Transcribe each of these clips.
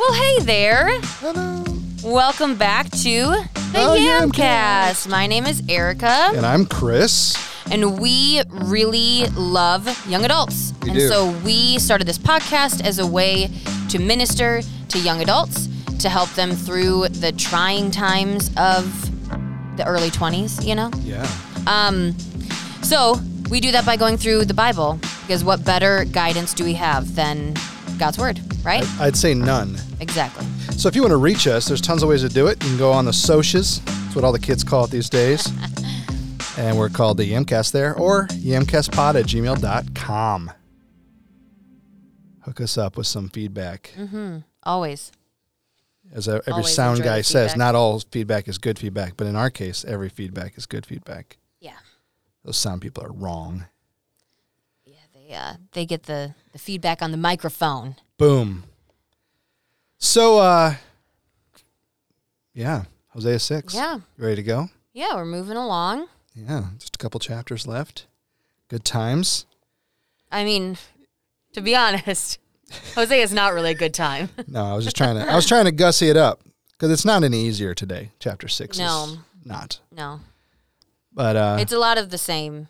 Well, hey there. Hello. Welcome back to the Oh, Yamcast. Yamcast. My name is Erica, And I'm Chris. and we really love young adults. We and do. so we started this podcast as a way to minister to young adults, to help them through the trying times of the early 20s, you know? Yeah. Um, so we do that by going through the Bible, because what better guidance do we have than God's Word, right? I'd say none. Exactly. So if you want to reach us, there's tons of ways to do it. You can go on the socias. That's what all the kids call it these days. and we're called the Yamcast there, or yamcastpod at gmail.com. Hook us up with some feedback. Always. As a- every Always sound guy says, not all feedback is good feedback, but in our case, every feedback is good feedback. Yeah. Those sound people are wrong. Yeah, they uh, they get the, the feedback on the microphone. Boom. So, uh, yeah, Hosea 6. Yeah. You ready to go? Yeah, we're moving along. Yeah, just a couple chapters left. Good times. I mean, to be honest, Hosea is not really a good time. No, I was just trying to. I was trying to gussy it up because it's not any easier today. Chapter six No. is not. No, But uh, it's a lot of the same,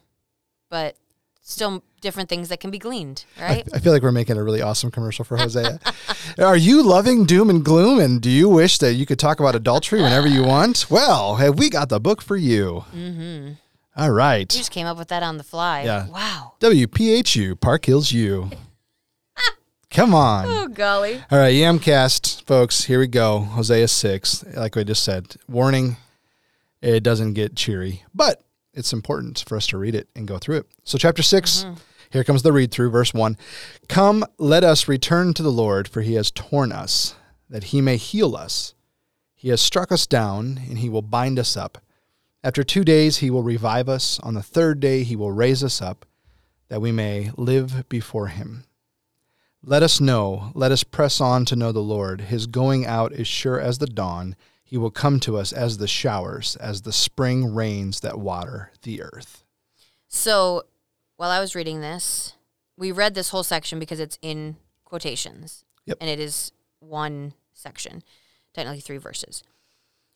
but still different things that can be gleaned, I, right? I feel like we're making a really awesome commercial for Hosea. Are you loving doom and gloom, and do you wish that you could talk about adultery whenever you want? Well, have we got the book for you? mm-hmm. All right. You just came up with that on the fly. Yeah. Wow. WPHU Park Hills U. Come on. Oh golly. All right, Yamcast, folks, here we go. Hosea 6. Like I just said, warning, it doesn't get cheery, but it's important for us to read it and go through it. So, chapter 6, here comes the read through, verse 1. Come, let us return to the Lord, for he has torn us, that he may heal us. He has struck us down, and he will bind us up. After two days, he will revive us. On the third day, he will raise us up, that we may live before him. Let us know, let us press on to know the Lord. His going out is sure as the dawn. He will come to us as the showers, as the spring rains that water the earth. So while I was reading this, we read this whole section because it's in quotations. Yep. And it is one section, technically three verses.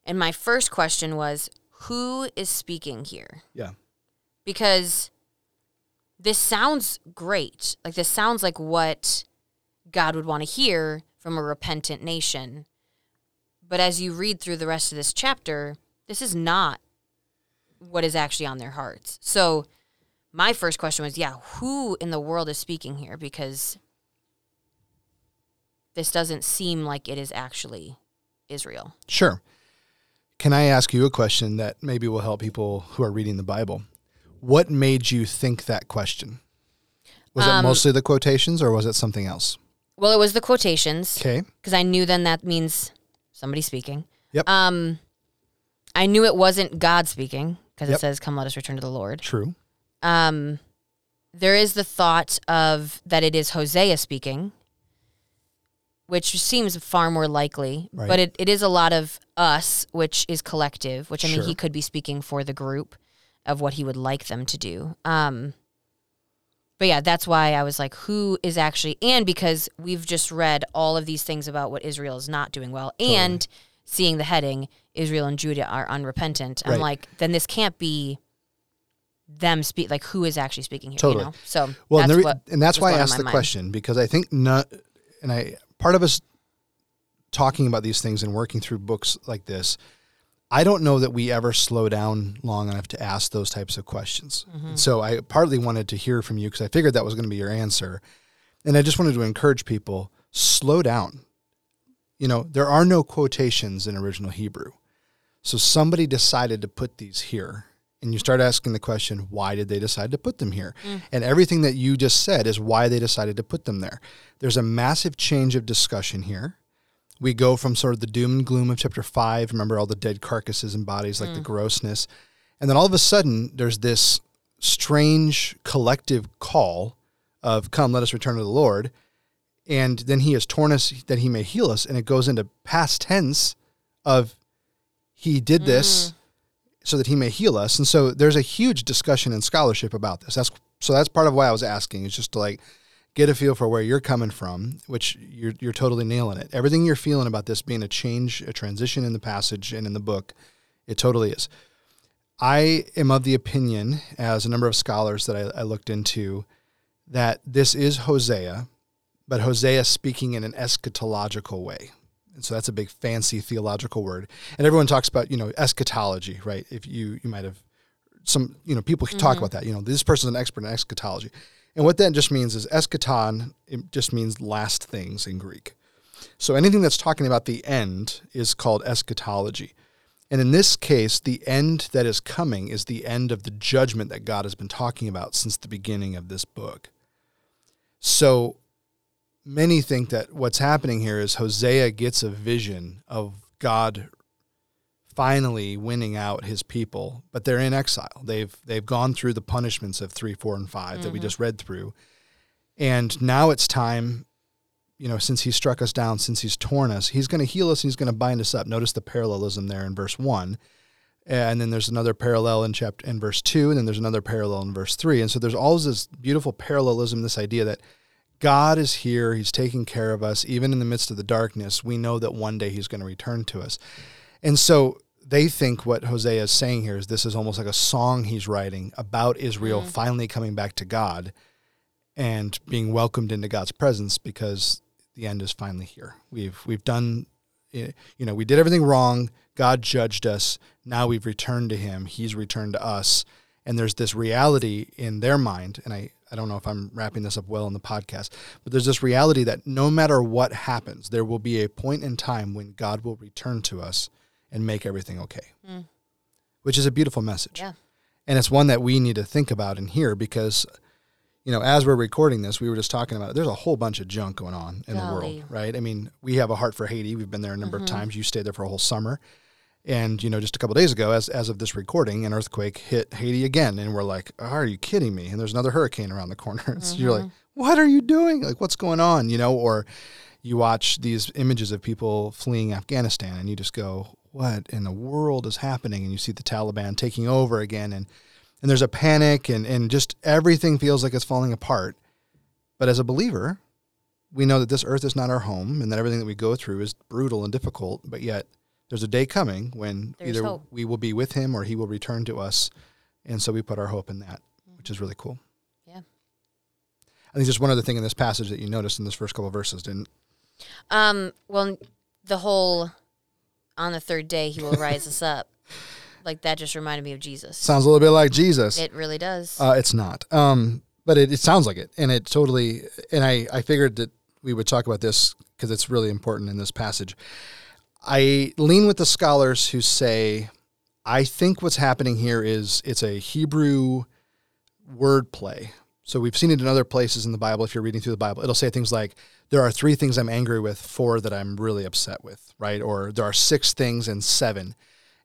And my first question was who is speaking here? Yeah. Because this sounds great. Like this sounds like what God would want to hear from a repentant nation. But as you read through the rest of this chapter, this is not what is actually on their hearts. So my first question was, yeah, who in the world is speaking here? Because this doesn't seem like it is actually Israel. Sure. Can I ask you a question that maybe will help people who are reading the Bible? What made you think that question? Was it Um, mostly the quotations or was it something else? Well, it was the quotations Okay. because I knew then that means somebody speaking. Yep. Um, I knew it wasn't God speaking because Yep. it says, "Come, let us return to the Lord." True. Um, there is the thought of that it is Hosea speaking, which seems far more likely. Right. But it, it is a lot of us, which is collective. Which I mean, Sure. he could be speaking for the group of what he would like them to do. Um, but yeah, that's why I was like, who is actually, and because we've just read all of these things about what Israel is not doing well, and seeing the heading, Israel and Judah are unrepentant. I'm Right. like, then this can't be them speak. Like, who is actually speaking here? Totally. You know? So Well, that's and, re- and that's why I asked the mind. question because I think not, and I part of us talking about these things and working through books like this. I don't know that we ever slow down long enough to ask those types of questions. Mm-hmm. So I partly wanted to hear from you because I figured that was going to be your answer, and I just wanted to encourage people slow down. You know, there are no quotations in original Hebrew. So somebody decided to put these here. And you start asking the question, why did they decide to put them here? Mm. And everything that you just said is why they decided to put them there. There's a massive change of discussion here. We go from sort of the doom and gloom of chapter five, remember all the dead carcasses and bodies, like the mm. grossness. And then all of a sudden, there's this strange collective call of, Come, let us return to the Lord. And then he has torn us that he may heal us. And it goes into past tense of, He did this mm. So that he may heal us. And so there's a huge discussion in scholarship about this. That's so that's part of why I was asking is just to like get a feel for where you're coming from, which you're you're totally nailing it. Everything you're feeling about this being a change, a transition in the passage and in the book, it totally is. I am of the opinion, as a number of scholars that I, I looked into, that this is Hosea, but Hosea speaking in an eschatological way. And so that's a big fancy theological word. And everyone talks about, you know, eschatology, right? If you you might have some, you know, people mm-hmm. talk about that. You know, this person's an expert in eschatology. And what that just means is eschaton, it just means last things in Greek. So anything that's talking about the end is called eschatology. And in this case, the end that is coming is the end of the judgment that God has been talking about since the beginning of this book. So many think that what's happening here is Hosea gets a vision of God finally winning out his people, but they're in exile. They've they've gone through the punishments of 3, 4 and 5 mm-hmm. that we mm-hmm. just read through. And now it's time you know, since he struck us down, since he's torn us, he's going to heal us and he's going to bind us up. Notice the parallelism there in verse 1. And then there's another parallel in chapter in verse 2, and then there's another parallel in verse 3. And so there's always this beautiful parallelism, this idea that God is here, he's taking care of us even in the midst of the darkness. We know that one day he's going to return to us. And so they think what Hosea is saying here is this is almost like a song he's writing about Israel mm-hmm. finally coming back to God and being welcomed into God's presence because the end is finally here. We've we've done you know, we did everything wrong. God judged us. Now we've returned to him. He's returned to us. And there's this reality in their mind, and I, I don't know if I'm wrapping this up well in the podcast, but there's this reality that no matter what happens, there will be a point in time when God will return to us and make everything okay, mm. which is a beautiful message. Yeah. And it's one that we need to think about and hear because, you know, as we're recording this, we were just talking about it. There's a whole bunch of junk going on in Golly. the world, right? I mean, we have a heart for Haiti. We've been there a number mm-hmm. of times. You stayed there for a whole summer. And, you know, just a couple days ago, as, as of this recording, an earthquake hit Haiti again. And we're like, oh, are you kidding me? And there's another hurricane around the corner. Mm-hmm. so you're like, mm-hmm. what are you doing? Like, what's going on? You know, or you watch these images of people fleeing Afghanistan and you just go, what in the world is happening? And you see the Taliban taking over again, and and there's a panic, and and just everything feels like it's falling apart. But as a believer, we know that this earth is not our home, and that everything that we go through is brutal and difficult. But yet, there's a day coming when there's either hope. we will be with Him or He will return to us, and so we put our hope in that, mm-hmm. which is really cool. Yeah. I think there's one other thing in this passage that you noticed in this first couple of verses, didn't? Um. Well, the whole on the third day he will rise us up. Like that just reminded me of Jesus. Sounds a little bit like Jesus. It really does. Uh, it's not. Um, but it, it sounds like it. And it totally, and I, I figured that we would talk about this because it's really important in this passage. I lean with the scholars who say, I think what's happening here is it's a Hebrew wordplay. So we've seen it in other places in the Bible. If you're reading through the Bible, it'll say things like, there are three things I'm angry with, four that I'm really upset with, right? Or there are six things and seven.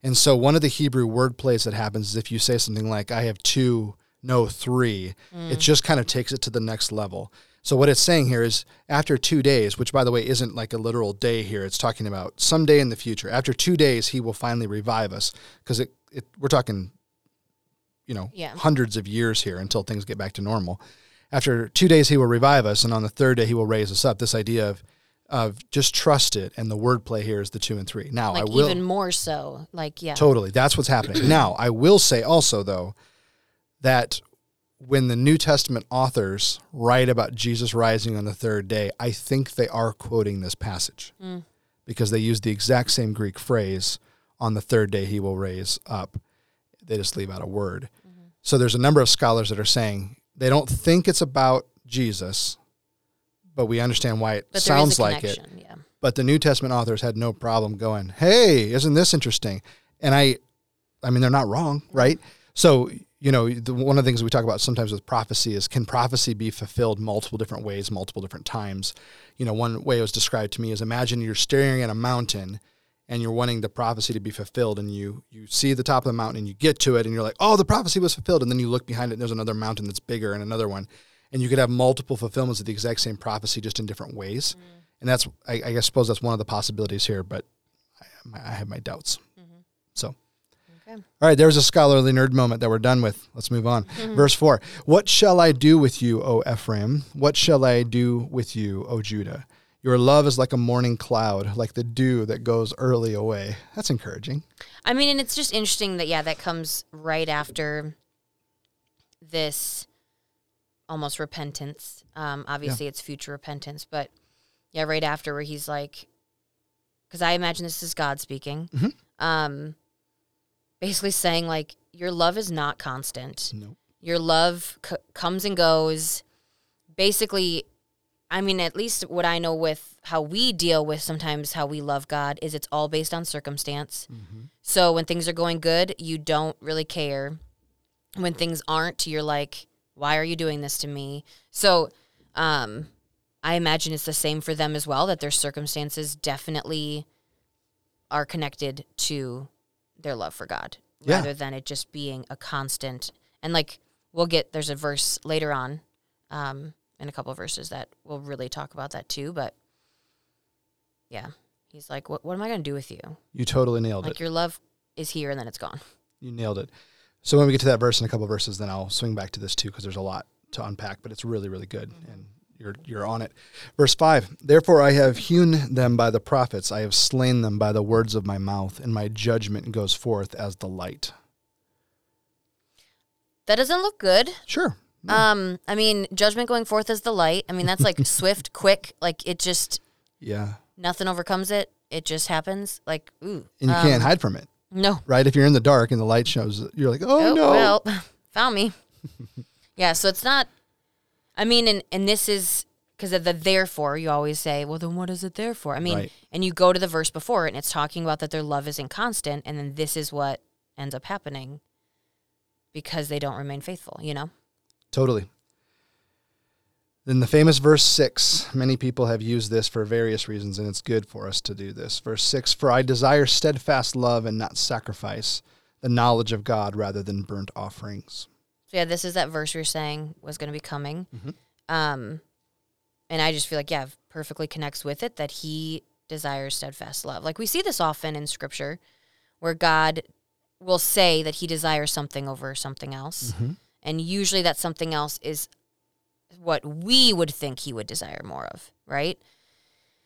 And so one of the Hebrew word plays that happens is if you say something like, I have two, no three, mm. it just kind of takes it to the next level. So what it's saying here is after two days, which by the way isn't like a literal day here, it's talking about someday in the future. After two days, he will finally revive us because it, it, we're talking, you know, yeah. hundreds of years here until things get back to normal after two days he will revive us, and on the third day he will raise us up. This idea of of just trust it, and the wordplay here is the two and three. Now like I will even more so, like yeah, totally. That's what's happening. now I will say also though that when the New Testament authors write about Jesus rising on the third day, I think they are quoting this passage mm. because they use the exact same Greek phrase on the third day he will raise up. They just leave out a word. Mm-hmm. So there's a number of scholars that are saying they don't think it's about Jesus, but we understand why it but sounds like it. Yeah. But the New Testament authors had no problem going, "Hey, isn't this interesting?" And I, I mean, they're not wrong, right? So you know, the, one of the things we talk about sometimes with prophecy is can prophecy be fulfilled multiple different ways, multiple different times? You know, one way it was described to me is imagine you're staring at a mountain and you're wanting the prophecy to be fulfilled and you you see the top of the mountain and you get to it and you're like oh the prophecy was fulfilled and then you look behind it and there's another mountain that's bigger and another one and you could have multiple fulfillments of the exact same prophecy just in different ways mm. and that's I, I suppose that's one of the possibilities here but I, I have my doubts mm-hmm. so Okay. All right, there's a scholarly nerd moment that we're done with. Let's move on. Verse 4 What shall I do with you, O Ephraim? What shall I do with you, O Judah? Your love is like a morning cloud, like the dew that goes early away. That's encouraging. I mean, and it's just interesting that yeah, that comes right after this almost repentance. Um, obviously, it's future repentance, but yeah, right after where he's like, because I imagine this is God speaking, Mhm. um, basically saying like, your love is not constant. Nope. Your love c- comes and goes. Basically, I mean, at least what I know with how we deal with sometimes how we love God is it's all based on circumstance. So when things are going good, you don't really care. When things aren't, you're like, why are you doing this to me? So um, I imagine it's the same for them as well, that their circumstances definitely are connected to their love for God Yeah. rather than it just being a constant. And like, we'll get, there's a verse later on um, in a couple of verses that we'll really talk about that too. But yeah, he's like, what, what am I going to do with you? You totally nailed Like it. Like your love is here and then it's gone. You nailed it. So when we get to that verse in a couple of verses, then I'll swing back to this too because there's a lot to unpack, but it's really, really good, and you're you're on it. Verse five. Therefore, I have hewn them by the prophets; I have slain them by the words of my mouth, and my judgment goes forth as the light. That doesn't look good. Sure. Um, I mean, judgment going forth as the light. I mean, that's like swift, quick. Like it just Yeah, nothing overcomes it. It just happens. Like ooh, and you um, can't hide from it, No. right? If you're in the dark and the light shows, you're like, oh, Oh, no. well, found me. yeah. So it's not. I mean, and and this is because of the therefore. You always say, well, then what is it there for? I mean, Right. and you go to the verse before it, and it's talking about that their love is inconstant, and then this is what ends up happening because they don't remain faithful. You know. Totally. Then the famous verse 6, many people have used this for various reasons, and it's good for us to do this. Verse 6 For I desire steadfast love and not sacrifice, the knowledge of God rather than burnt offerings. So yeah, this is that verse you're saying was going to be coming. Mhm. Um, and I just feel like yeah, perfectly connects with it that he desires steadfast love. Like we see this often in scripture, where God will say that he desires something over something else, and usually that something else is what we would think he would desire more of, right?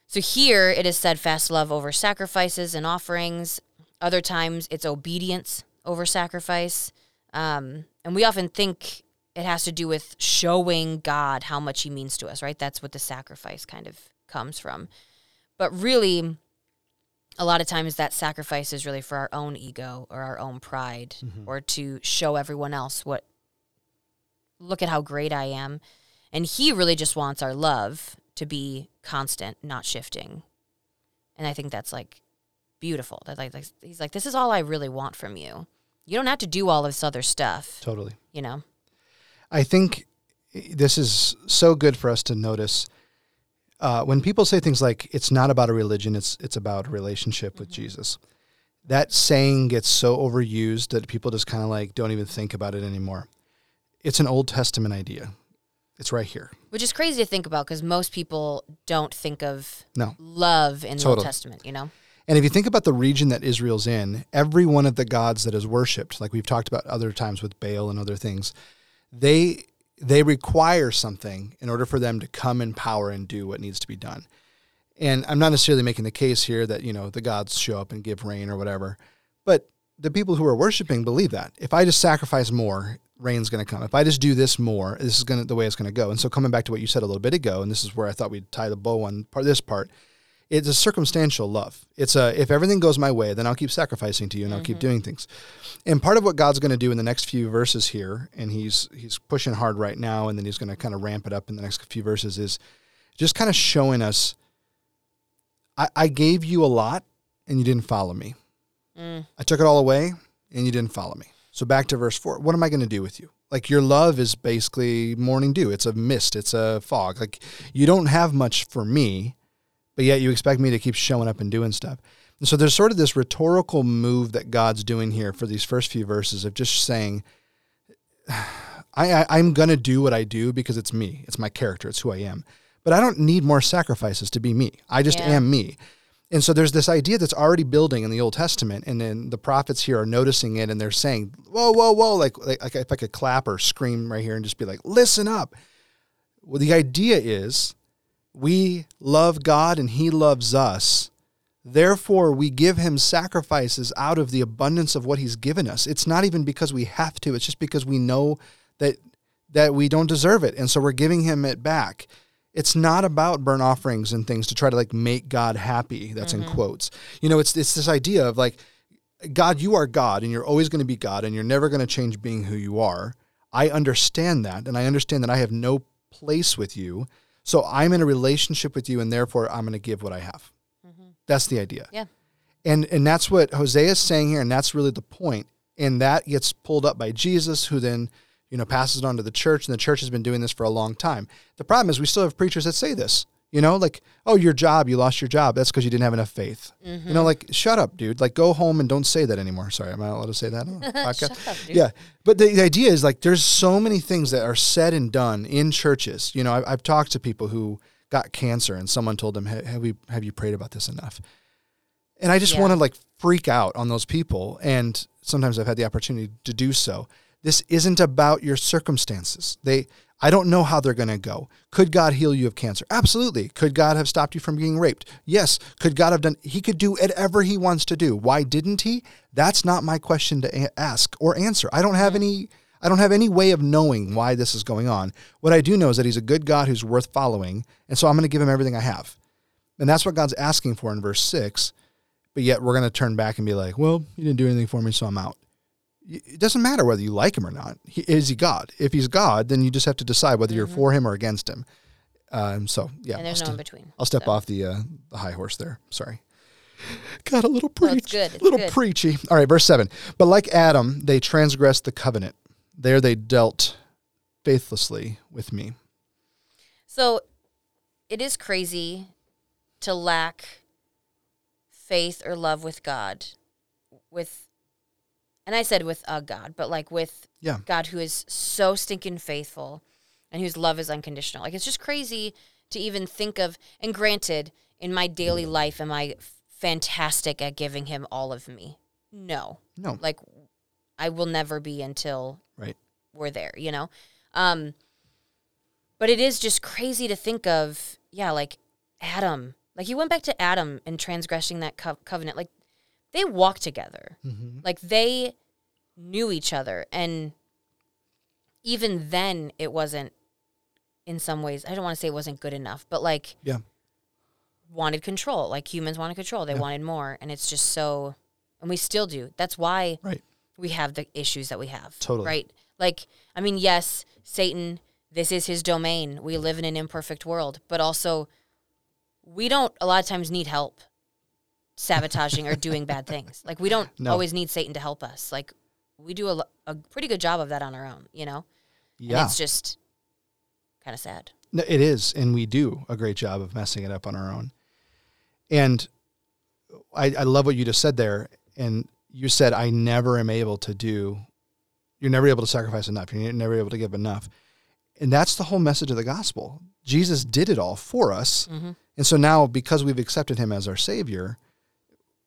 So here it is steadfast love over sacrifices and offerings. Other times it's obedience over sacrifice. Um, and we often think it has to do with showing God how much he means to us, right? That's what the sacrifice kind of comes from. But really, a lot of times that sacrifice is really for our own ego or our own pride or to show everyone else what, look at how great I am. And he really just wants our love to be constant, not shifting. And I think that's like beautiful. That like, like he's like, this is all I really want from you. You don't have to do all this other stuff, Totally. you know. I think this is so good for us to notice. Uh, when people say things like "it's not about a religion; it's it's about a relationship with Jesus," that saying gets so overused that people just kind of like don't even think about it anymore. It's an Old Testament idea. It's right here. Which is crazy to think about because most people don't think of No. love in the Old Testament, you know? And if you think about the region that Israel's in, every one of the gods that is worshipped, like we've talked about other times with Baal and other things, they they require something in order for them to come in power and do what needs to be done. And I'm not necessarily making the case here that, you know, the gods show up and give rain or whatever, but the people who are worshiping believe that. If I just sacrifice more, rain's going to come. If I just do this more, this is going to the way it's going to go. And so coming back to what you said a little bit ago, and this is where I thought we'd tie the bow on part this part, it's a circumstantial love. It's a if everything goes my way, then I'll keep sacrificing to you and I'll keep doing things. And part of what God's going to do in the next few verses here, and he's he's pushing hard right now, and then he's going to kind of ramp it up in the next few verses, is just kind of showing us. I, I gave you a lot, and you didn't follow me. Mm. I took it all away, and you didn't follow me. So back to verse four. What am I going to do with you? Like your love is basically morning dew. It's a mist. It's a fog. Like you don't have much for me, but yet you expect me to keep showing up and doing stuff. And so there's sort of this rhetorical move that God's doing here for these first few verses of just saying, I, I I'm gonna do what I do because it's me. It's my character. It's who I am. But I don't need more sacrifices to be me. I just Yeah. am me. And so there's this idea that's already building in the Old Testament, and then the prophets here are noticing it, and they're saying, "Whoa, whoa, whoa!" Like, like, like if I could clap or scream right here and just be like, "Listen up." Well, the idea is, we love God and He loves us. Therefore, we give Him sacrifices out of the abundance of what He's given us. It's not even because we have to; it's just because we know that that we don't deserve it, and so we're giving Him it back it's not about burnt offerings and things to try to like make God happy. That's mm-hmm. in quotes. You know, it's it's this idea of like God, you are God and you're always going to be God and you're never going to change being who you are. I understand that and I understand that I have no place with you. So I'm in a relationship with you and therefore I'm going to give what I have. Mm-hmm. That's the idea. Yeah. And and that's what Hosea is saying here and that's really the point. And that gets pulled up by Jesus who then you know, passes it on to the church, and the church has been doing this for a long time. The problem is we still have preachers that say this. You know, like, oh, your job, you lost your job. That's because you didn't have enough faith. Mm-hmm. You know, like, shut up, dude. Like, go home and don't say that anymore. Sorry, am I allowed to say that? shut up, dude. Yeah, but the, the, idea is like, there's so many things that are said and done in churches. You know, I've, I've talked to people who got cancer, and someone told them, hey, "Have we have you prayed about this enough?" And I just yeah. want to like freak out on those people. And sometimes I've had the opportunity to do so. This isn't about your circumstances. They I don't know how they're going to go. Could God heal you of cancer? Absolutely. Could God have stopped you from being raped? Yes. Could God have done He could do whatever he wants to do. Why didn't he? That's not my question to ask or answer. I don't have any I don't have any way of knowing why this is going on. What I do know is that he's a good God who's worth following, and so I'm going to give him everything I have. And that's what God's asking for in verse 6. But yet we're going to turn back and be like, "Well, you didn't do anything for me, so I'm out." It doesn't matter whether you like him or not. He, is he God? If he's God, then you just have to decide whether you're mm-hmm. for him or against him. Um, so yeah, and there's I'll no in between. I'll step so. off the uh, the high horse there. Sorry. Got a little preach, no, it's little good. preachy. All right, verse seven. But like Adam, they transgressed the covenant. There they dealt faithlessly with me. So, it is crazy to lack faith or love with God, with and I said with a God, but like with yeah. God who is so stinking faithful and whose love is unconditional. Like it's just crazy to even think of. And granted, in my daily life, am I fantastic at giving Him all of me? No, no. Like I will never be until right we're there. You know, um, but it is just crazy to think of. Yeah, like Adam. Like he went back to Adam and transgressing that co- covenant. Like they walked together. Mm-hmm. Like they knew each other. And even then, it wasn't, in some ways, I don't want to say it wasn't good enough, but like, yeah, wanted control. Like humans wanted control. They yeah. wanted more. And it's just so, and we still do. That's why right. we have the issues that we have. Totally. Right. Like, I mean, yes, Satan, this is his domain. We live in an imperfect world, but also, we don't a lot of times need help sabotaging or doing bad things. Like we don't no. always need Satan to help us. Like we do a, a pretty good job of that on our own, you know? Yeah. And it's just kind of sad. No, it is. And we do a great job of messing it up on our own. And I, I love what you just said there. And you said, I never am able to do, you're never able to sacrifice enough. You're never able to give enough. And that's the whole message of the gospel. Jesus did it all for us. Mm-hmm. And so now, because we've accepted him as our Savior,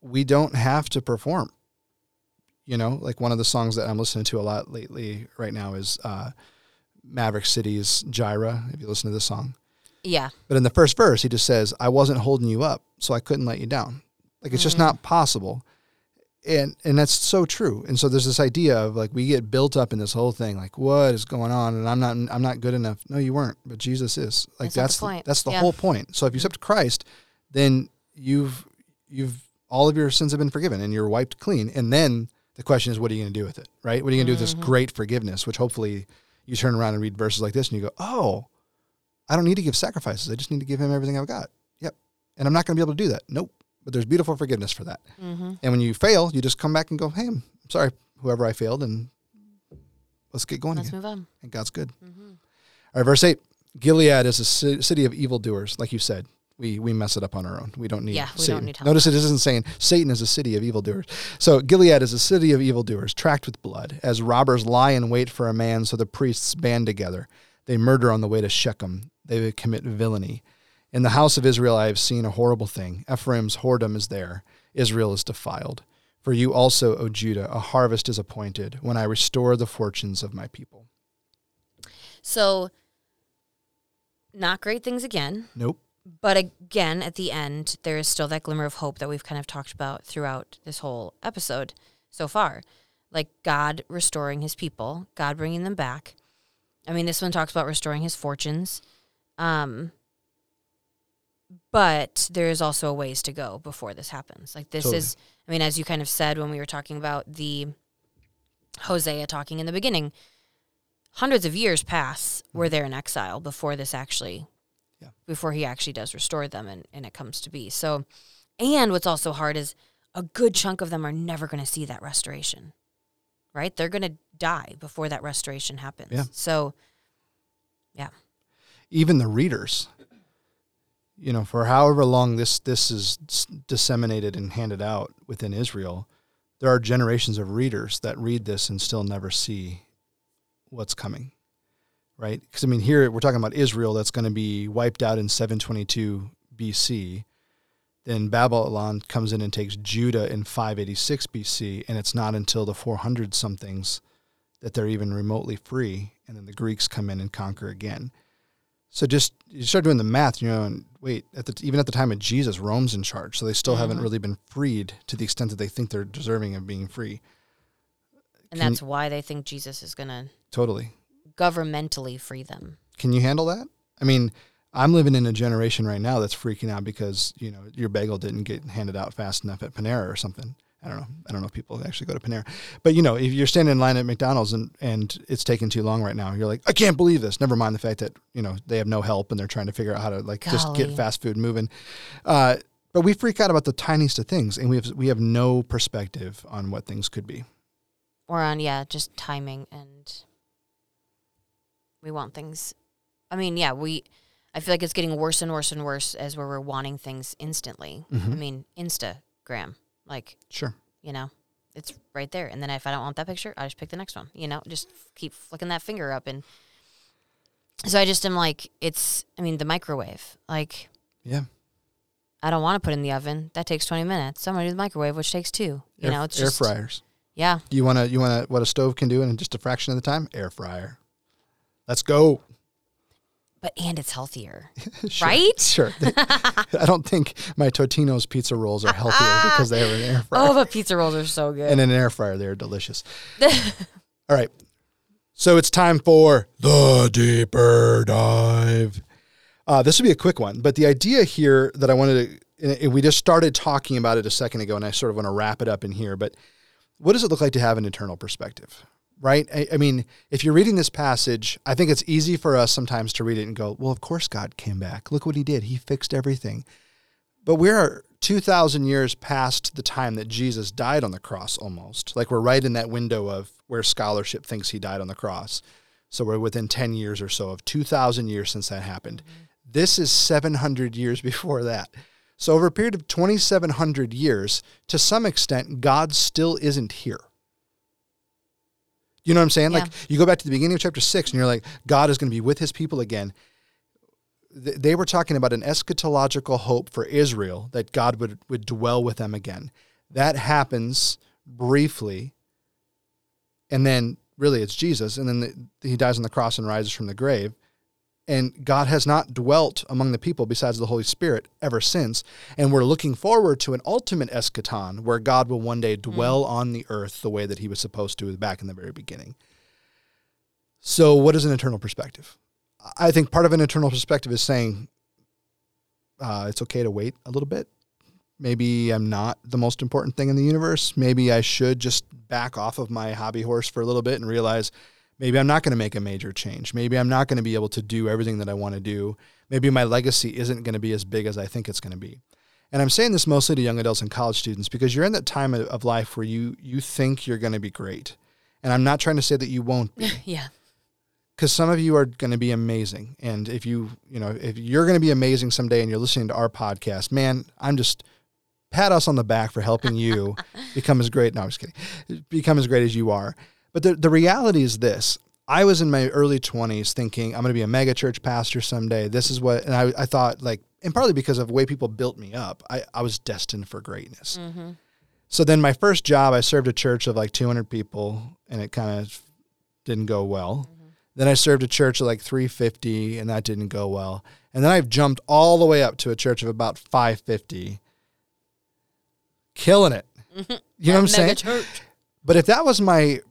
we don't have to perform. You know, like one of the songs that I'm listening to a lot lately right now is uh, Maverick City's Jireh. If you listen to this song, yeah. But in the first verse, he just says, "I wasn't holding you up, so I couldn't let you down." Like it's mm-hmm. just not possible, and and that's so true. And so there's this idea of like we get built up in this whole thing, like what is going on, and I'm not I'm not good enough. No, you weren't, but Jesus is. Like that's that's the, that's the yeah. whole point. So if you accept Christ, then you've you've all of your sins have been forgiven and you're wiped clean. And then the question is, what are you going to do with it? Right? What are you going to mm-hmm. do with this mm-hmm. great forgiveness? Which hopefully you turn around and read verses like this and you go, oh, I don't need to give sacrifices. I just need to give him everything I've got. Yep. And I'm not going to be able to do that. Nope. But there's beautiful forgiveness for that. Mm-hmm. And when you fail, you just come back and go, hey, I'm sorry, whoever I failed, and let's get going let's again. move on. And God's good. Mm-hmm. All right, verse 8 Gilead is a city of evildoers, like you said we we mess it up on our own. We don't need yeah, we Satan. don't need help. Notice it isn't saying Satan is a city of evildoers. So Gilead is a city of evildoers, tracked with blood, as robbers lie in wait for a man, so the priests band together. They murder on the way to Shechem. They commit villainy. In the house of Israel I have seen a horrible thing. Ephraim's whoredom is there. Israel is defiled. For you also, O Judah, a harvest is appointed when I restore the fortunes of my people. So, not great things again. Nope. But again, at the end, there is still that glimmer of hope that we've kind of talked about throughout this whole episode so far. Like God restoring his people, God bringing them back. I mean, this one talks about restoring his fortunes. Um, but there is also a ways to go before this happens. Like, this Totally. is, I mean, as you kind of said when we were talking about the Hosea talking in the beginning, hundreds of years pass where they're in exile before this actually Yeah. before he actually does restore them and, and it comes to be so and what's also hard is a good chunk of them are never going to see that restoration right they're going to die before that restoration happens Yeah. so yeah. even the readers you know for however long this this is disseminated and handed out within Israel there are generations of readers that read this and still never see what's coming right because i mean here we're talking about Israel that's going to be wiped out in 722 BC then Babylon comes in and takes Judah in 586 BC and it's not until the 400 somethings that they're even remotely free and then the Greeks come in and conquer again so just you start doing the math, you know, and wait, at the even at the time of Jesus, Rome's in charge, so they still haven't Mhm. really been freed to the extent that they think they're deserving of being free. and Can- that's why they think Jesus is going to Totally. Governmentally free them Can you handle that? I mean, I'm living in a generation right now that's freaking out because you know your bagel didn't get handed out fast enough at Panera or something. I don't know. I don't know if people actually go to Panera, but you know, if you're standing in line at McDonald's and and it's taking too long right now, you're like, I can't believe this. Never mind the fact that you know they have no help and they're trying to figure out how to like just get fast food moving. Uh, but we freak out about the tiniest of things, and we have we have no perspective on what things could be. or on yeah just timing and we want things i mean yeah we i feel like it's getting worse and worse and worse as where we're wanting things instantly i Mhm. mean instagram like Sure. you know it's right there and then if i don't want that picture i just pick the next one you know just keep flicking that finger up and so i just am like it's i mean the microwave like Yeah. i don't want to put in the oven that takes 20 minutes so i'm gonna do the microwave which takes two you air, know it's air just fryers. yeah You want to you want to what a stove can do in just a fraction of the time? Air fryer. Let's go. but and it's healthier Sure. right Sure. I don't think my Totino's pizza rolls are healthier because they have an air fryer. Oh, but pizza rolls are so good. and in an air fryer, they're delicious. All right. So it's time for the deeper dive. Uh, this will be a quick one, but the idea here that I wanted to, and we just started talking about it a second ago, and I sort of want to wrap it up in here. But what does it look like to have an eternal perspective? Right? I, I mean, if you're reading this passage, I think it's easy for us sometimes to read it and go, well, of course God came back. Look what he did. He fixed everything. But we're 2,000 years past the time that Jesus died on the cross almost. Like we're right in that window of where scholarship thinks he died on the cross. So we're within 10 years or so of 2,000 years since that happened. Mm-hmm. This is 700 years before that. So over a period of 2,700 years, to some extent, God still isn't here. You know what I'm saying? Like you go back to the beginning of chapter six, and you're like, God is going to be with His people again. Th- They were talking about an eschatological hope for Israel that God would would dwell with them again. That happens briefly, and then really it's Jesus, and then the, He dies on the cross and rises from the grave. And God has not dwelt among the people besides the Holy Spirit ever since. And we're looking forward to an ultimate eschaton where God will one day dwell on the earth the way that he was supposed to back in the very beginning. So, what is an eternal perspective? I think part of an eternal perspective is saying uh, it's okay to wait a little bit. Maybe I'm not the most important thing in the universe. Maybe I should just back off of my hobby horse for a little bit and realize maybe I'm not going to make a major change. Maybe I'm not going to be able to do everything that I want to do. Maybe my legacy isn't going to be as big as I think it's going to be. And I'm saying this mostly to young adults and college students because you're in that time of- life where you you think you're going to be great. And I'm not trying to say that you won't be yeah. because some of you are going to be amazing. And if you, you know, if you're going to be amazing someday and you're listening to our podcast, man, I'm just pat us on the back for helping you become as great. No, I'm just kidding. Become as great as you are. But the, the reality is this I was in my early 20s thinking I'm going to be a mega church pastor someday. This is what, and I, I thought like, and partly because of the way people built me up, I, I was destined for greatness. Mm-hmm. So then my first job, I served a church of like 200 people and it kind of didn't go well. Then I served a church of like 350 and that didn't go well. And then I've jumped all the way up to a church of about 550. Killing it. You know what I'm saying? Church. But if that was my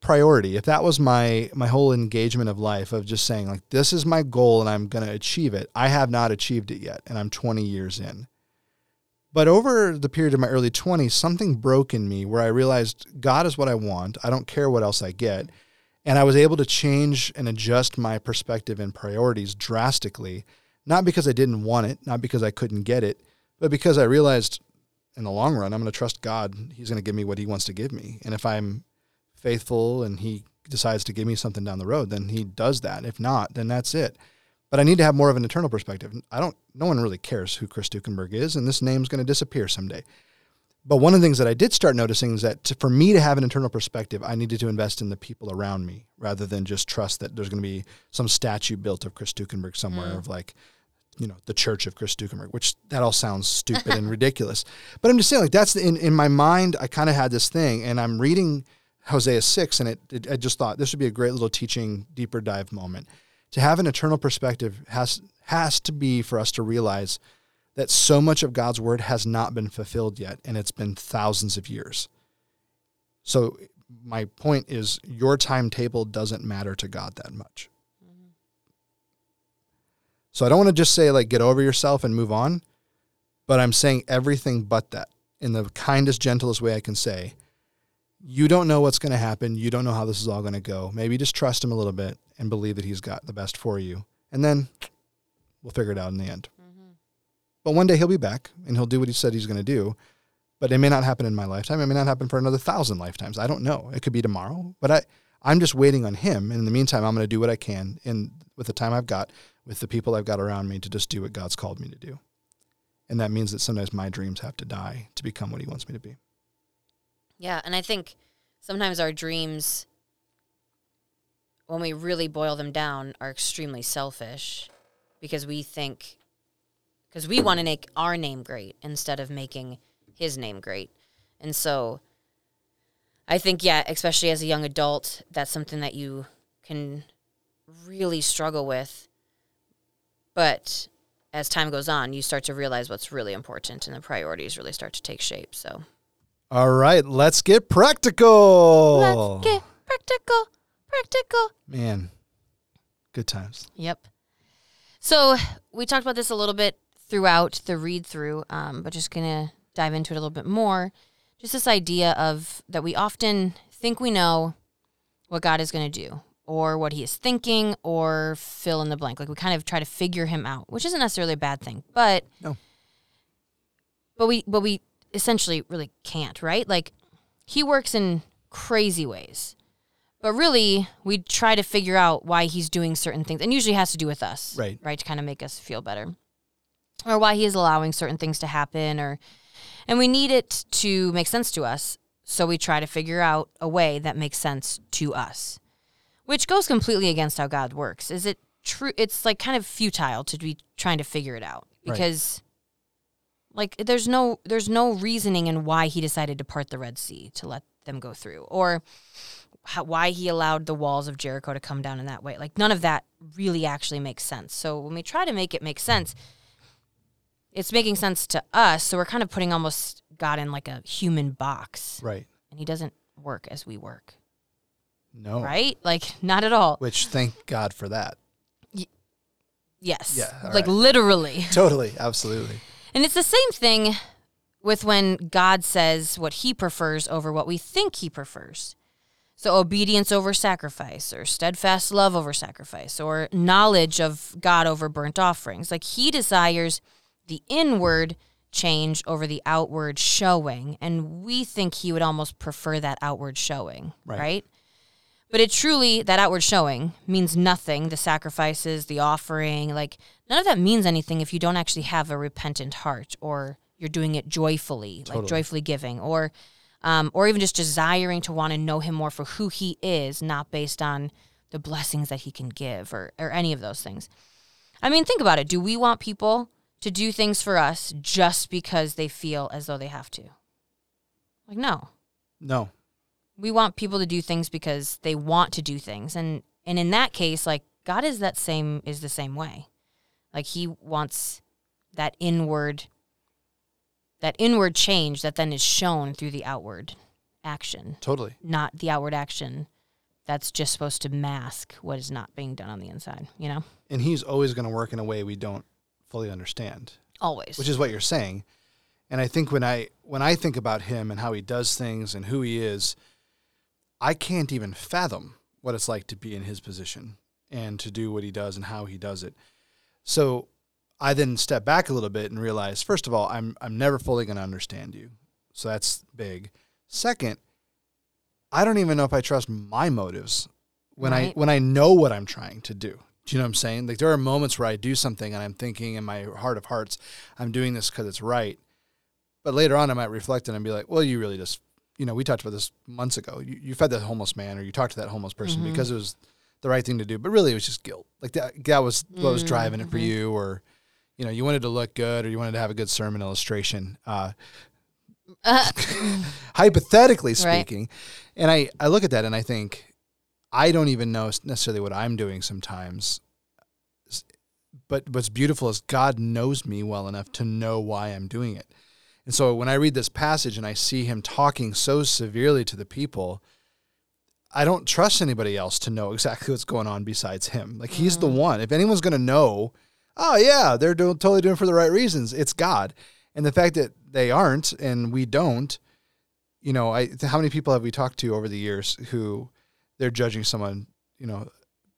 priority, if that was my my whole engagement of life of just saying like this is my goal and I'm going to achieve it, I have not achieved it yet and I'm 20 years in. But over the period of my early 20s, something broke in me where I realized God is what I want. I don't care what else I get. And I was able to change and adjust my perspective and priorities drastically, not because I didn't want it, not because I couldn't get it, but because I realized in the long run, I'm going to trust God. He's going to give me what He wants to give me. And if I'm faithful and He decides to give me something down the road, then He does that. If not, then that's it. But I need to have more of an internal perspective. I don't, no one really cares who Chris Dukenberg is, and this name's going to disappear someday. But one of the things that I did start noticing is that to, for me to have an internal perspective, I needed to invest in the people around me rather than just trust that there's going to be some statue built of Chris Dukenberg somewhere Mm. of like, you know, the church of Chris Dukenberg, which that all sounds stupid and ridiculous. But I'm just saying, like, that's the, in, in my mind, I kind of had this thing, and I'm reading Hosea 6, and it, it, I just thought this would be a great little teaching, deeper dive moment. To have an eternal perspective has, has to be for us to realize that so much of God's word has not been fulfilled yet, and it's been thousands of years. So, my point is, your timetable doesn't matter to God that much. So, I don't want to just say, like, get over yourself and move on, but I'm saying everything but that in the kindest, gentlest way I can say. You don't know what's going to happen. You don't know how this is all going to go. Maybe just trust him a little bit and believe that he's got the best for you. And then we'll figure it out in the end. Mm-hmm. But one day he'll be back and he'll do what he said he's going to do. But it may not happen in my lifetime. It may not happen for another thousand lifetimes. I don't know. It could be tomorrow. But I, I'm just waiting on him. And in the meantime, I'm going to do what I can in with the time I've got, with the people I've got around me to just do what God's called me to do. And that means that sometimes my dreams have to die to become what he wants me to be. Yeah, and I think sometimes our dreams, when we really boil them down, are extremely selfish because we think, because we want to make our name great instead of making his name great. And so I think, yeah, especially as a young adult, that's something that you can really struggle with. But as time goes on, you start to realize what's really important and the priorities really start to take shape. So. All right, let's get practical. Let's get practical, practical. Man, good times. Yep. So we talked about this a little bit throughout the read through, um, but just gonna dive into it a little bit more. Just this idea of that we often think we know what God is gonna do, or what He is thinking, or fill in the blank. Like we kind of try to figure Him out, which isn't necessarily a bad thing, but No. but we but we essentially really can't, right? Like He works in crazy ways. But really, we try to figure out why he's doing certain things, and usually has to do with us, Right. Right, to kind of make us feel better, or why he is allowing certain things to happen, or and we need it to make sense to us. So we try to figure out a way that makes sense to us, which goes completely against how God works. Is it true? It's like kind of futile to be trying to figure it out because, like, there's no there's no reasoning in why he decided to part the Red Sea to let them go through, or how, why he allowed the walls of Jericho to come down in that way. Like none of that really actually makes sense. So when we try to make it make sense, it's making sense to us. So we're kind of putting almost God in like a human box, Right. and he doesn't work as we work, No. right? Like not at all. Which thank God for that. Yes. Yeah, like right. literally. Totally. Absolutely. And it's the same thing with when God says what he prefers over what we think he prefers. So, obedience over sacrifice, or steadfast love over sacrifice, or knowledge of God over burnt offerings. Like he desires the inward change over the outward showing. And we think he would almost prefer that outward showing, Right. right? But it truly, that outward showing means nothing. The sacrifices, the offering, like none of that means anything if you don't actually have a repentant heart or you're doing it joyfully, Totally. like joyfully giving, or um, or even just desiring to want to know him more for who he is, not based on the blessings that he can give or or any of those things. I mean, think about it. Do we want people to do things for us just because they feel as though they have to? Like no. No. We want people to do things because they want to do things. And and in that case, like God is that same is the same way. Like he wants that inward that inward change that then is shown through the outward action, Totally. not the outward action that's just supposed to mask what is not being done on the inside, you know? And he's always going to work in a way we don't fully understand, Always. which is what you're saying. And I think when I when I think about him and how he does things and who he is, I can't even fathom what it's like to be in his position and to do what he does and how he does it. So I then step back a little bit and realize, first of all, I'm I'm never fully going to understand you. So that's big. Second, I don't even know if I trust my motives when I when I know what I'm trying to do. Do you know what I'm saying? Like there are moments where I do something and I'm thinking in my heart of hearts, I'm doing this because it's right. But later on, I might reflect and be like, well, you really just, you know, we talked about this months ago. You, you fed that homeless man or you talked to that homeless person Mhm. because it was the right thing to do. But really, it was just guilt. Like that, that was what was driving it for Mhm. you, or you know, you wanted to look good or you wanted to have a good sermon illustration. Uh, Uh, hypothetically Right. speaking. And I, I look at that and I think, I don't even know necessarily what I'm doing sometimes. But what's beautiful is God knows me well enough to know why I'm doing it. And so when I read this passage and I see him talking so severely to the people, I don't trust anybody else to know exactly what's going on besides him. Like he's the mm. one. If anyone's going to know, oh yeah, they're doing, totally doing it for the right reasons. It's God. And the fact that they aren't and we don't, you know, I how many people have we talked to over the years who they're judging someone, you know,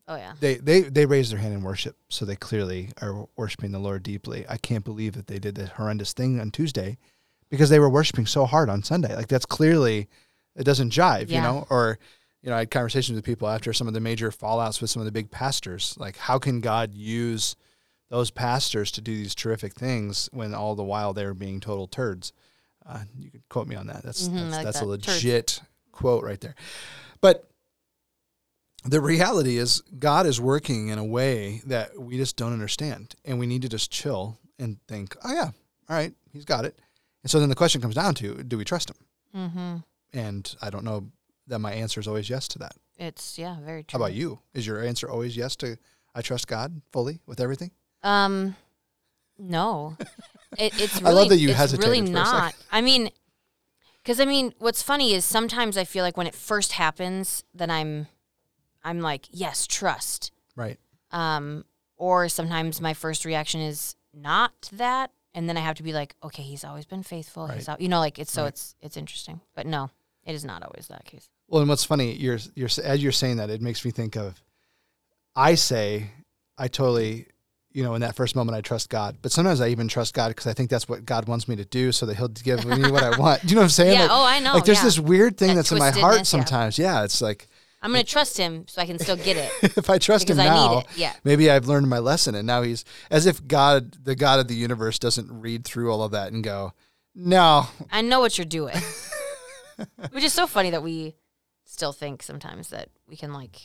oh yeah. they they they raise their hand in worship, so they clearly are worshiping the Lord deeply. I can't believe that they did that horrendous thing on Tuesday because they were worshiping so hard on Sunday. Like that's clearly it doesn't jive, you know. Or you know, I had conversations with people after some of the major fallouts with some of the big pastors. Like, how can God use those pastors to do these terrific things when all the while they were being total turds? Uh, you could quote me on that. That's Mhm, that's, like that's a that. Turds. legit quote right there. But the reality is God is working in a way that we just don't understand. And we need to just chill and think, oh, yeah, all right, he's got it. And so then the question comes down to do we trust him? Mm-hmm. And I don't know that my answer is always yes to that. It's yeah, very How true. about you? Is your answer always yes to I trust God fully with everything? Um, no, it, it's. Really, I love that you hesitate. Really not. I mean, because I mean, what's funny is sometimes I feel like when it first happens, then I'm, I'm like, yes, trust. Right. Um, or sometimes my first reaction is not that, and then I have to be like, okay, he's always been faithful. He's, Right. al- you know, like it's so Right. it's it's interesting, but no, it is not always that case. Well, and what's funny, you're you're as you're saying that, it makes me think of. I say, I totally, you know, in that first moment, I trust God, but sometimes I even trust God because I think that's what God wants me to do, so that He'll give me what I want. Do you know what I'm saying? yeah. Like, oh, I know. like there's yeah. this weird thing That that's in my heart yeah. sometimes. Yeah, it's like I'm gonna trust him so I can still get it if I trust because Him now. Yeah. maybe I've learned my lesson, and now He's as if God, the God of the universe, doesn't read through all of that and go, no, I know what you're doing. Which is so funny that we still think sometimes that we can like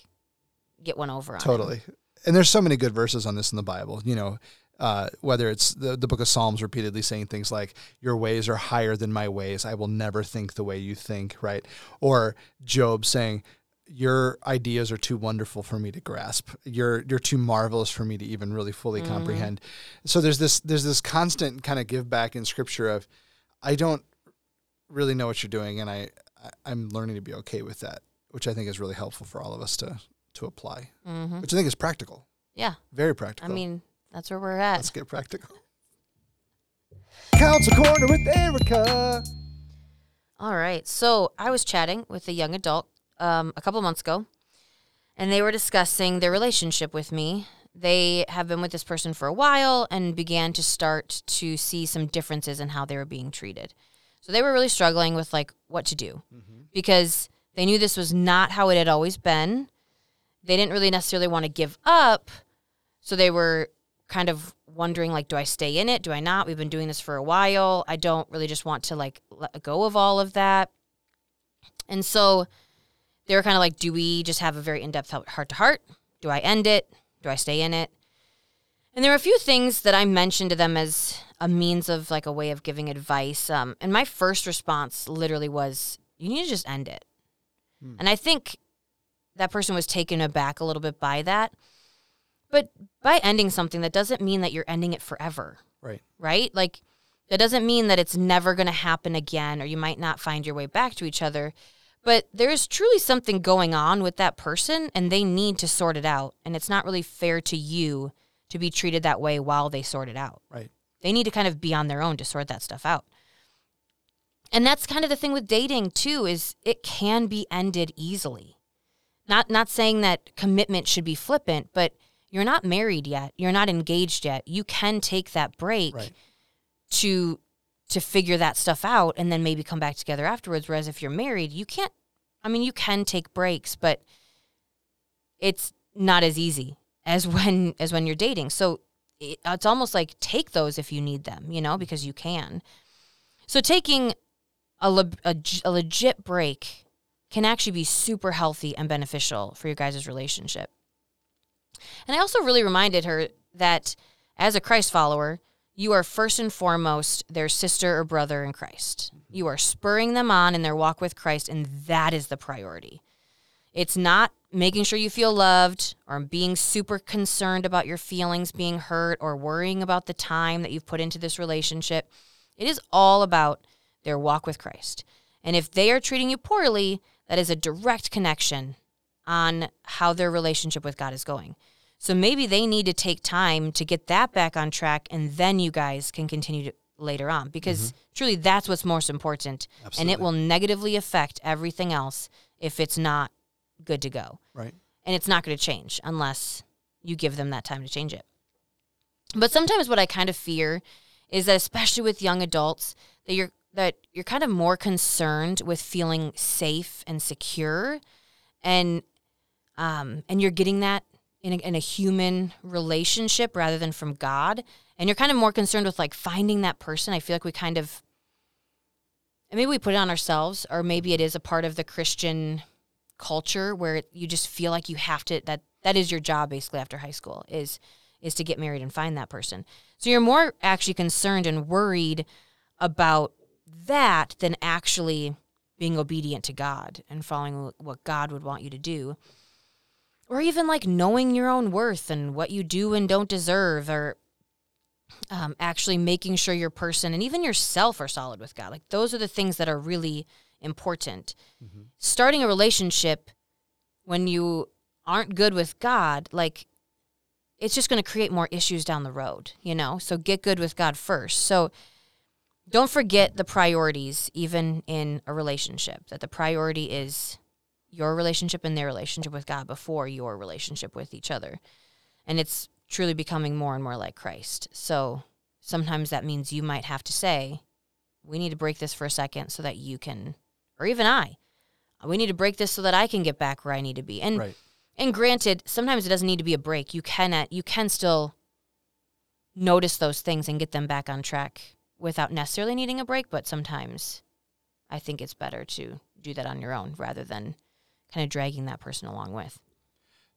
get one over on. him. Totally. And there's so many good verses on this in the Bible. You know, uh, whether it's the, the book of Psalms repeatedly saying things like, Your ways are higher than my ways. I will never think the way you think, right? Or Job saying, Your ideas are too wonderful for me to grasp. You're you're too marvelous for me to even really fully Mhm. comprehend. So there's this there's this constant kind of give back in scripture of I don't really know what you're doing and I, I I'm learning to be okay with that, which I think is really helpful for all of us to to apply Mhm. which I think is practical. Yeah. Very practical. I mean, that's where we're at. let's get practical. Counsel Corner with Erica. All right. So I was chatting with a young adult um, a couple months ago, and they were discussing their relationship with me. They have been with this person for a while and began to start to see some differences in how they were being treated. So they were really struggling with like what to do because they knew this was not how it had always been. They didn't really necessarily want to give up, so they were kind of wondering like do I stay in it? Do I not? We've been doing this for a while. I don't really just want to like let go of all of that. And so they were kind of like, do we just have a very in depth heart to heart? Do I end it? Do I stay in it? And there were a few things that I mentioned to them as a means of like a way of giving advice. Um, and my first response literally was, you need to just end it. Hmm. And I think that person was taken aback a little bit by that. But by ending something, that doesn't mean that you're ending it forever. Right. Right? Like, that doesn't mean that it's never going to happen again or you might not find your way back to each other. But there's truly something going on with that person and they need to sort it out. And it's not really fair to you to be treated that way while they sort it out. Right. They need to kind of be on their own to sort that stuff out. And that's kind of the thing with dating too is it can be ended easily. Not not saying that commitment should be flippant, but you're not married yet. You're not engaged yet. You can take that break right. to to figure that stuff out and then maybe come back together afterwards. Whereas if you're married, you can't I mean, you can take breaks, but it's not as easy as when as when you're dating. So it, it's almost like take those if you need them, you know, because you can. So taking a, le- a, a legit break can actually be super healthy and beneficial for your guys' relationship. And I also really reminded her that as a Christ follower, you are first and foremost their sister or brother in Christ. You are spurring them on in their walk with Christ, and that is the priority. It's not making sure you feel loved or being super concerned about your feelings being hurt or worrying about the time that you've put into this relationship. It is all about their walk with Christ. And if they are treating you poorly, that is a direct connection on how their relationship with God is going. So maybe they need to take time to get that back on track, and then you guys can continue to later on because mm-hmm. truly that's what's most important. Absolutely. And it will negatively affect everything else if it's not good to go. Right. And it's not going to change unless you give them that time to change it. But sometimes what I kind of fear is that especially with young adults that you're that you're kind of more concerned with feeling safe and secure and um, and you're getting that in a, in a human relationship rather than from God and you're kind of more concerned with like finding that person I feel like we kind of and maybe we put it on ourselves or maybe it is a part of the Christian culture where you just feel like you have to that that is your job basically after high school is is to get married and find that person. So you're more actually concerned and worried about that than actually being obedient to God and following what God would want you to do. Or even like knowing your own worth and what you do and don't deserve, or um, actually making sure your person and even yourself are solid with God. Like those are the things that are really important. Mm-hmm. Starting a relationship when you aren't good with God, like it's just going to create more issues down the road, you know? So get good with God first. So don't forget the priorities, even in a relationship, that the priority is your relationship and their relationship with God before your relationship with each other. And it's truly becoming more and more like Christ. So sometimes that means you might have to say, we need to break this for a second so that you can, or even I, we need to break this so that I can get back where I need to be. And right. and granted, sometimes it doesn't need to be a break. You can you can still notice those things and get them back on track without necessarily needing a break, but sometimes I think it's better to do that on your own rather than kind of dragging that person along with.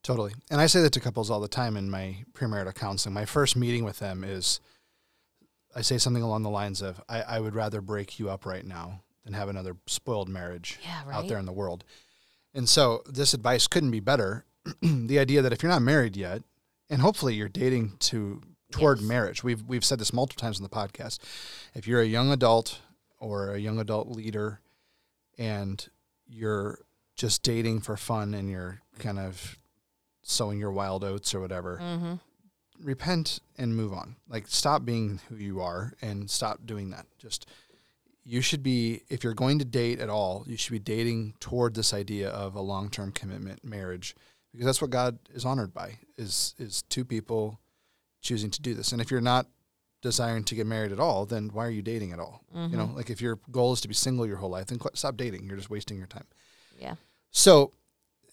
Totally. And I say that to couples all the time in my premarital counseling. My first meeting with them is I say something along the lines of, I, I would rather break you up right now than have another spoiled marriage yeah, right? out there in the world. And so this advice couldn't be better. the idea that if you're not married yet, and hopefully you're dating to toward yes. marriage. We've we've said this multiple times in the podcast. If you're a young adult or a young adult leader and you're just dating for fun and you're kind of sowing your wild oats or whatever, mm-hmm. repent and move on. Like stop being who you are and stop doing that. Just you should be if you're going to date at all, you should be dating toward this idea of a long-term commitment, marriage, because that's what God is honored by is is two people choosing to do this. And if you're not desiring to get married at all, then why are you dating at all? Mm-hmm. You know, like if your goal is to be single your whole life, then stop dating. You're just wasting your time. Yeah. So,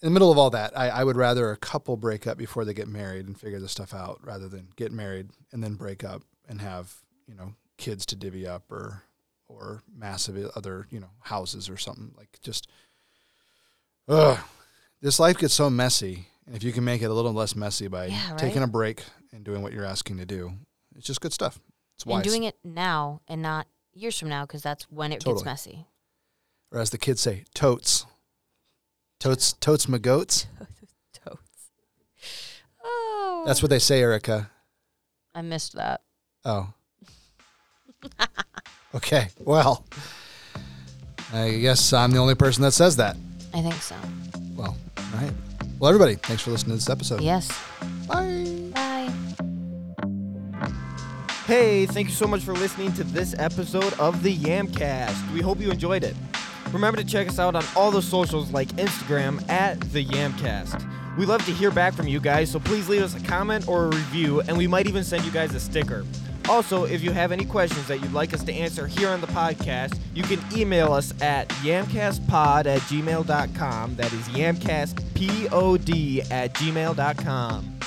in the middle of all that, I, I would rather a couple break up before they get married and figure this stuff out rather than get married and then break up and have, you know, kids to divvy up or or massive other, you know, houses or something. Like just Ugh. This life gets so messy. And if you can make it a little less messy by Yeah, right? taking a break and doing what you're asking to do, it's just good stuff. It's wise. And doing it now and not years from now because that's when it Totally. gets messy. or as the kids say, totes. Totes, totes my goats. Totes. Oh. That's what they say, Erica. I missed that. Oh. okay. Well, I guess I'm the only person that says that. I think so. Well, all right. Well, everybody, thanks for listening to this episode. Yes. Bye. Bye. Hey, thank you so much for listening to this episode of the Yamcast. We hope you enjoyed it. Remember to check us out on all the socials like Instagram at the Yamcast. We love to hear back from you guys, so please leave us a comment or a review, and we might even send you guys a sticker. Also, if you have any questions that you'd like us to answer here on the podcast, you can email us at yamcastpod at gmail.com. That is yamcastpod at gmail.com.